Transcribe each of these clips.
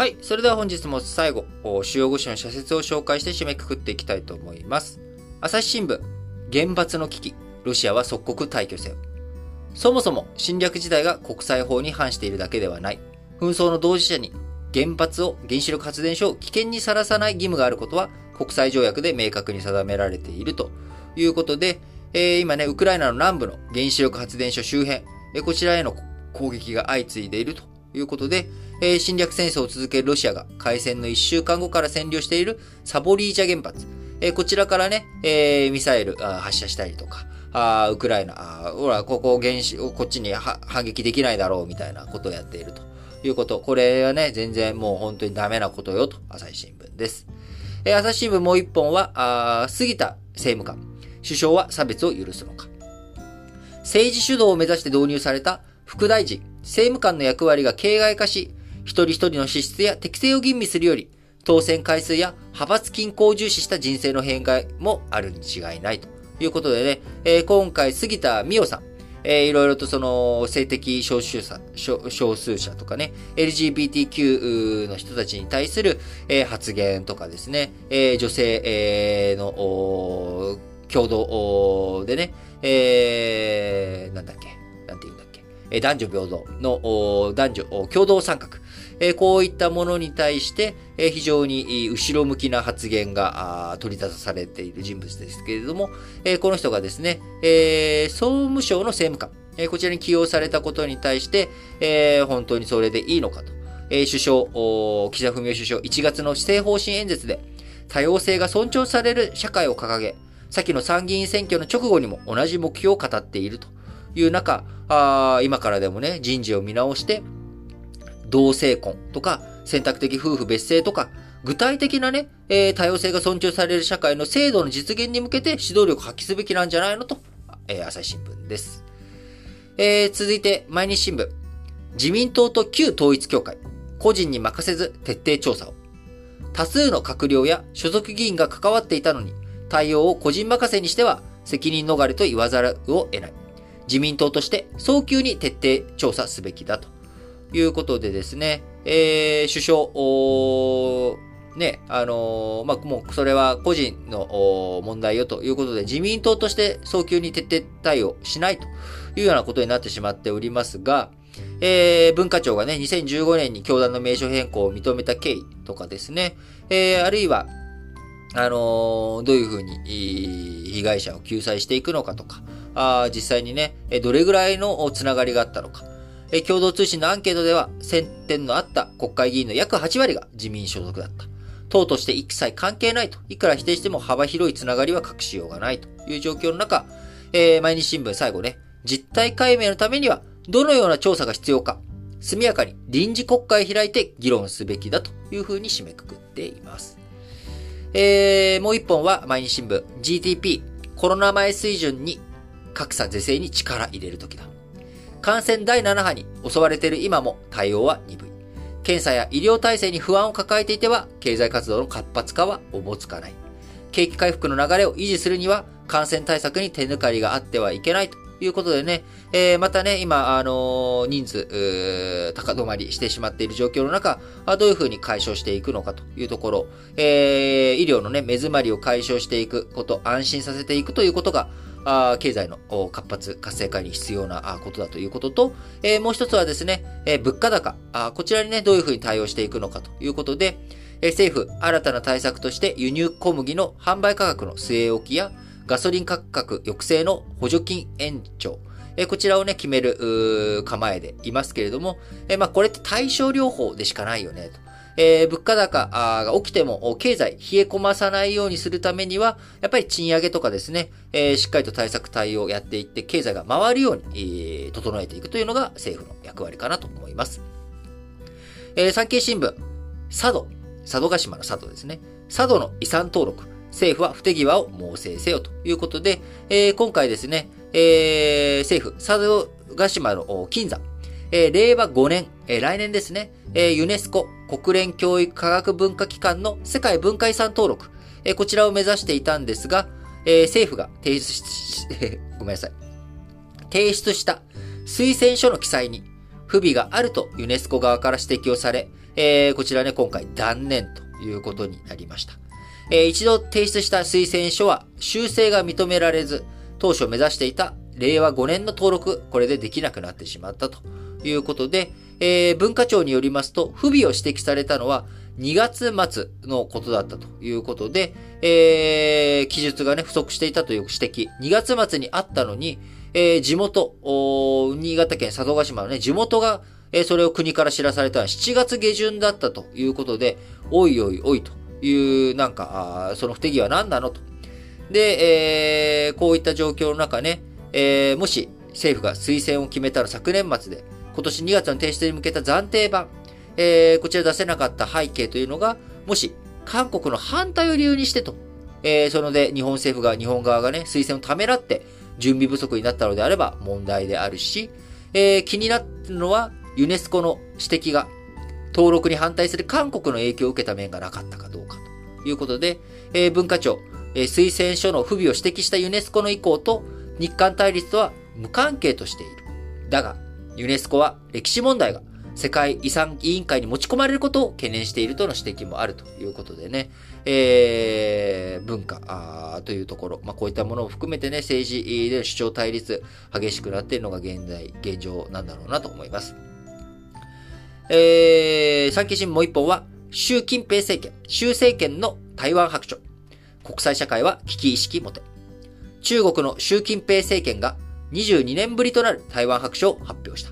はい。それでは本日も最後、主要語詞の社説を紹介して締めくくっていきたいと思います。朝日新聞、原発の危機、ロシアは即刻退去せよ。そもそも侵略自体が国際法に反しているだけではない。紛争の同時者に原発を、原子力発電所を危険にさらさない義務があることは国際条約で明確に定められているということで、えー、今ね、ウクライナの南部の原子力発電所周辺、え、こちらへの攻撃が相次いでいるということで、えー、侵略戦争を続けるロシアが開戦の1週間後から占領しているサボリージャ原発、えー、こちらからね、えー、ミサイル発射したりとか、あウクライナ、あほら、ここ原子、こっちに反撃できないだろうみたいなことをやっているということ。これはね、全然もう本当にダメなことよと、朝日新聞です。えー、朝日新聞もう一本は、あ杉田政務官。首相は差別を許すのか。政治主導を目指して導入された副大臣、政務官の役割が形骸化し、一人一人の資質や適性を吟味するより、当選回数や派閥均衡を重視した人生の変化もあるに違いないと。いうことでね、えー、今回杉田美代さん、えー、いろいろとその性的少数者少数者とかね、LGBTQ の人たちに対する、えー、発言とかですね、えー、女性、えー、の共同でね、えー、なんだっけ、なんて言うんだっけ、え男女平等の男女共同参画、こういったものに対して、非常に後ろ向きな発言が取り立たされている人物ですけれども、この人がですね、総務省の政務官、こちらに起用されたことに対して、本当にそれでいいのかと。え首相、岸田文雄首相、1月の施政方針演説で、多様性が尊重される社会を掲げ、先の参議院選挙の直後にも同じ目標を語っているという中、あ今からでもね、人事を見直して、同性婚とか、選択的夫婦別姓とか、具体的なね、えー、多様性が尊重される社会の制度の実現に向けて指導力を発揮すべきなんじゃないのと、えー、朝日新聞です。えー、続いて、毎日新聞。自民党と旧統一協会、個人に任せず徹底調査を。多数の閣僚や所属議員が関わっていたのに、対応を個人任せにしては責任逃れと言わざるを得ない。自民党として早急に徹底調査すべきだということでですね、えー、首相、ね、あのー、まあ、もうそれは個人の問題よということで、自民党として早急に徹底対応しないというようなことになってしまっておりますが、えー、文化庁がね、2015年に教団の名称変更を認めた経緯とかですね、えー、あるいは、あのー、どういうふうに被害者を救済していくのかとか、あ実際にね、どれぐらいのつながりがあったのか。え共同通信のアンケートでは、接点のあった国会議員の約8割が自民所属だった。党として一切関係ないと。いくら否定しても幅広いつながりは隠しようがないという状況の中、えー、毎日新聞最後ね、実態解明のためには、どのような調査が必要か、速やかに臨時国会開いて議論すべきだというふうに締めくくっています。えー、もう一本は毎日新聞 GDP コロナ前水準に格差是正に力入れる時だ。感染第7波に襲われている今も対応は鈍い。検査や医療体制に不安を抱えていては、経済活動の活発化はおぼつかない。景気回復の流れを維持するには、感染対策に手抜かりがあってはいけないということでね、えー、またね、今、あのー、人数、高止まりしてしまっている状況の中、どういうふうに解消していくのかというところ、えー、医療のね、目詰まりを解消していくこと、安心させていくということが、あ経済の活発、活性化に必要なことだということと、えー、もう一つはですね、えー、物価高あ、こちらにね、どういうふうに対応していくのかということで、えー、政府、新たな対策として輸入小麦の販売価格の据え置きや、ガソリン価格抑制の補助金延長、えこちらをね、決める構えでいますけれども、えまあ、これって対症療法でしかないよね、と。えー、物価高が起きても経済冷え込まさないようにするためには、やっぱり賃上げとかですね、えー、しっかりと対策対応をやっていって、経済が回るように、えー、整えていくというのが政府の役割かなと思います。えー、産経新聞、佐渡、佐渡島の佐渡ですね。佐渡の遺産登録、政府は不手際を猛省せよということで、えー、今回ですね、えー、政府、佐渡島の金山、えー、令和5年、えー、来年ですね、えー、ユネスコ国連教育科学文化機関の世界文化遺産登録、えー、こちらを目指していたんですが、えー、政府が提出し、ごめんなさい。提出した推薦書の記載に不備があるとユネスコ側から指摘をされ、えー、こちらね、今回断念ということになりました。えー、一度提出した推薦書は修正が認められず、当初目指していた令和5年の登録、これでできなくなってしまったということで、えー、文化庁によりますと、不備を指摘されたのは2月末のことだったということで、えー、記述がね、不足していたという指摘。2月末にあったのに、えー、地元、新潟県佐渡島のね、地元が、えー、それを国から知らされたのは7月下旬だったということで、おいおいおいという、なんか、その不手際は何なのと。で、えー、こういった状況の中ね、えー、もし政府が推薦を決めたら昨年末で、今年2月の提出に向けた暫定版、えー、こちら出せなかった背景というのが、もし韓国の反対を理由にしてと、えー、そので日本政府が、日本側がね、推薦をためらって準備不足になったのであれば問題であるし、えー、気になるのはユネスコの指摘が登録に反対する韓国の影響を受けた面がなかったかどうかと。いうことで、えー、文化庁、えー、推薦書の不備を指摘したユネスコの意向と日韓対立とは無関係としている。だが、ユネスコは歴史問題が世界遺産委員会に持ち込まれることを懸念しているとの指摘もあるということでね、えー、文化というところ、まあ、こういったものを含めてね、政治での主張対立、激しくなっているのが現在、現状なんだろうなと思います。えー、産経新聞もう一本は、習近平政権、習政権の台湾白書。国際社会は危機意識持て。中国の習近平政権が22年ぶりとなる台湾白書を発表した。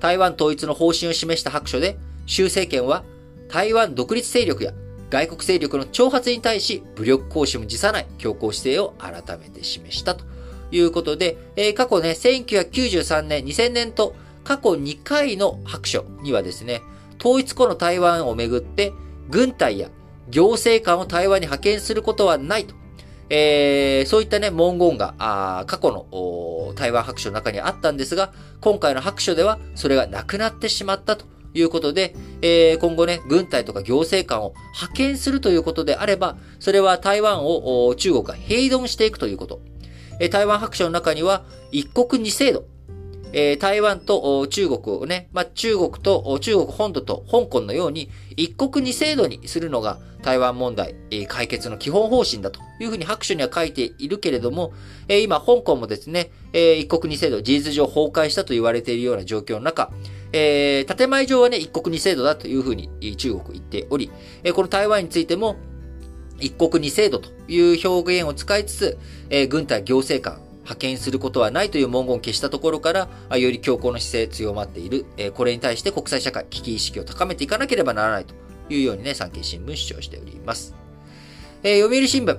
台湾統一の方針を示した白書で、習政権は台湾独立勢力や外国勢力の挑発に対し武力行使も辞さない強硬姿勢を改めて示したということで、えー、過去ね、1993年、2000年と過去2回の白書にはですね、統一後の台湾をめぐって軍隊や行政官を台湾に派遣することはないとえー、そういったね、文言が、あ過去の台湾白書の中にあったんですが、今回の白書ではそれがなくなってしまったということで、えー、今後ね、軍隊とか行政官を派遣するということであれば、それは台湾を中国が併存していくということ。え、台湾白書の中には、一国二制度えー、台湾と中国をね、まあ、中国と中国本土と香港のように一国二制度にするのが台湾問題、えー、解決の基本方針だというふうに白書には書いているけれども、えー、今香港もですね、え一国二制度事実上崩壊したと言われているような状況の中、えー、建前上はね、一国二制度だというふうに中国言っており、えこの台湾についても一国二制度という表現を使いつつ、え軍隊行政官、派遣することはないという文言を消したところから、より強硬な姿勢強まっている。これに対して国際社会、危機意識を高めていかなければならないというようにね、産経新聞主張しております。えー、読売新聞、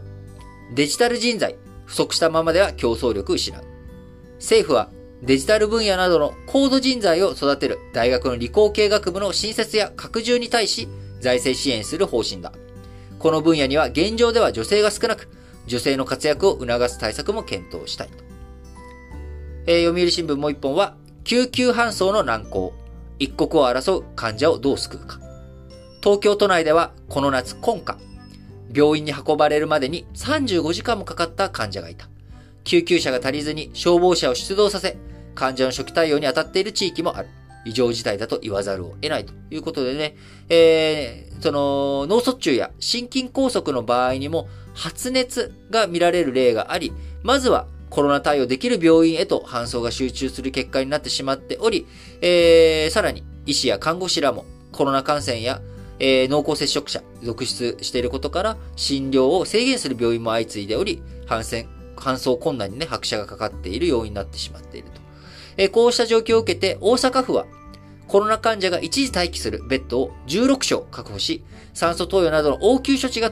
デジタル人材、不足したままでは競争力失う。政府はデジタル分野などの高度人材を育てる大学の理工系学部の新設や拡充に対し財政支援する方針だ。この分野には現状では女性が少なく、女性の活躍を促す対策も検討したいと。えー、読売新聞もう一本は、救急搬送の難航。一刻を争う患者をどう救うか。東京都内ではこの夏今夏、病院に運ばれるまでに35時間もかかった患者がいた。救急車が足りずに消防車を出動させ、患者の初期対応に当たっている地域もある。異常事態だと言わざるを得ないということでね、えー、その脳卒中や心筋梗塞の場合にも発熱が見られる例があり、まずはコロナ対応できる病院へと搬送が集中する結果になってしまっており、えー、さらに医師や看護師らもコロナ感染や、えー、濃厚接触者続出していることから診療を制限する病院も相次いでおり、搬送搬送困難にね、拍車がかかっている要因になってしまっていると。え、こうした状況を受けて大阪府はコロナ患者が一時待機するベッドを16床確保し、酸素投与などの応急処置が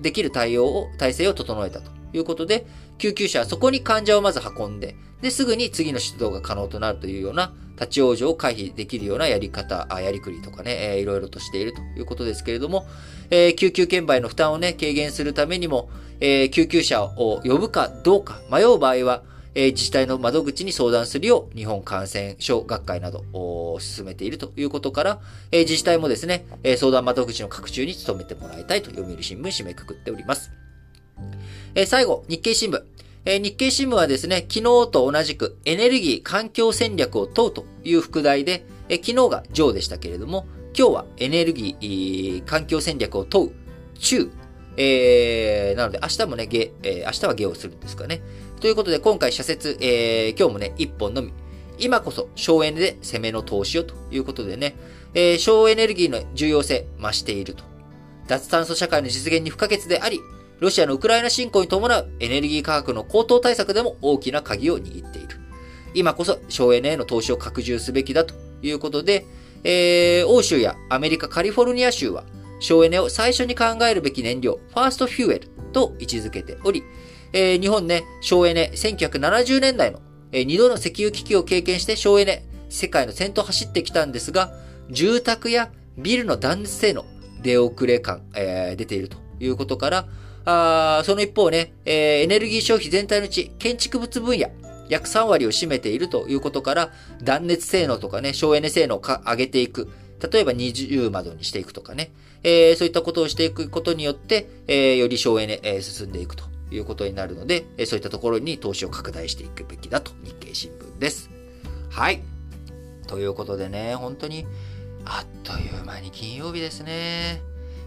できる対応を、体制を整えたということで、救急車はそこに患者をまず運んで、で、すぐに次の出動が可能となるというような立ち往生を回避できるようなやり方、あやりくりとかね、えー、いろいろとしているということですけれども、えー、救急券売の負担をね、軽減するためにも、えー、救急車を呼ぶかどうか迷う場合は、え、自治体の窓口に相談するよう、日本感染症学会などを進めているということから、え、自治体もですね、相談窓口の拡充に努めてもらいたいと読売新聞締めくくっております。え、最後、日経新聞。え日経新聞はですね、昨日と同じくエネルギー環境戦略を問うという副題で、え昨日が上でしたけれども、今日はエネルギー環境戦略を問う中、えー、なので明日もね、ゲ、えー、明日はゲをするんですかね。ということで今回社説、えー、今日もね、一本のみ、今こそ省エネで攻めの投資をということでね、えー、省エネルギーの重要性増していると。脱炭素社会の実現に不可欠であり、ロシアのウクライナ侵攻に伴うエネルギー価格の高騰対策でも大きな鍵を握っている。今こそ省エネへの投資を拡充すべきだということで、えー、欧州やアメリカ、カリフォルニア州は省エネを最初に考えるべき燃料、ファーストフューエルと位置づけており、えー、日本ね、省エネ1970年代の、えー、2度の石油危機を経験して省エネ、世界の先頭走ってきたんですが、住宅やビルの断熱性能、出遅れ感、えー、出ているということから、あその一方ね、えー、エネルギー消費全体のうち、建築物分野、約3割を占めているということから、断熱性能とかね、省エネ性能を上げていく。例えば二重窓にしていくとかね、えー、そういったことをしていくことによって、えー、より省エネ、えー、進んでいくということになるので、えそういったところに投資を拡大していくべきだと日経新聞です。はい。ということでね、本当にあっという間に金曜日ですね。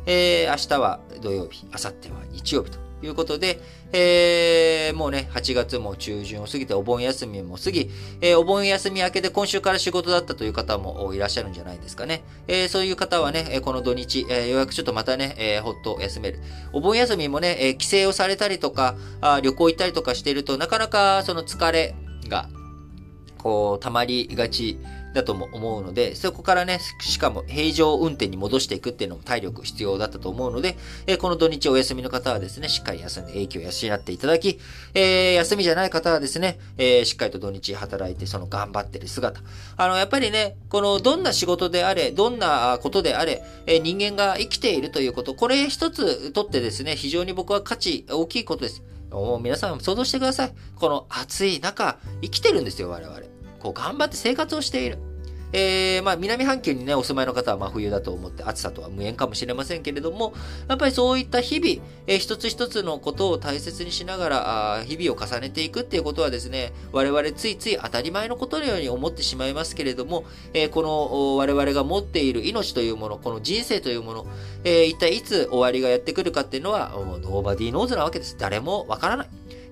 えー、明日は土曜日、明後日は日曜日ということで、えー、もうね、8月も中旬を過ぎてお盆休みも過ぎ、えー、お盆休み明けで今週から仕事だったという方もいらっしゃるんじゃないですかね。えー、そういう方はね、この土日、えー、ようやくちょっとまたね、えー、ほっと休める。お盆休みもね、えー、帰省をされたりとか、あ旅行行ったりとかしていると、なかなかその疲れが、こう、溜まりがちだとも思うので、そこからね、しかも平常運転に戻していくっていうのも体力必要だったと思うので、えこの土日お休みの方はですね、しっかり休んで影響を養っていただき、えー、休みじゃない方はですね、えー、しっかりと土日働いて、その頑張ってる姿。あの、やっぱりね、このどんな仕事であれ、どんなことであれ、え、人間が生きているということ、これ一つとってですね、非常に僕は価値大きいことです。もう皆さん想像してください。この暑い中、生きてるんですよ、我々。こう頑張って生活をしている。えー、まあ、南半球にね、お住まいの方は真冬だと思って暑さとは無縁かもしれませんけれども、やっぱりそういった日々、えー、一つ一つのことを大切にしながら、あ日々を重ねていくっていうことはですね、我々ついつい当たり前のことのように思ってしまいますけれども、えー、この我々が持っている命というもの、この人生というもの、えー、一体いつ終わりがやってくるかっていうのは、ノーバディーノーズなわけです。誰もわからない。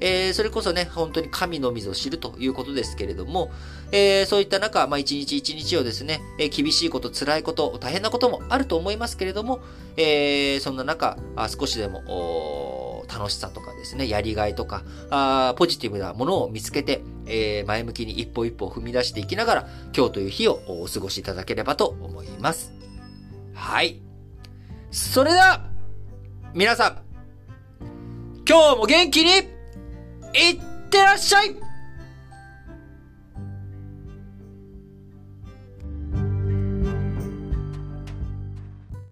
えー、それこそね、本当に神の水を知るということですけれども、えー、そういった中、まあ、一日一日をですね、え、厳しいこと、辛いこと、大変なこともあると思いますけれども、え、そんな中、あ少しでも、楽しさとかですね、やりがいとか、あポジティブなものを見つけて、えー、前向きに一歩一歩踏み出していきながら、今日という日をお過ごしいただければと思います。はい。それでは、皆さん、今日も元気にいってらっしゃい。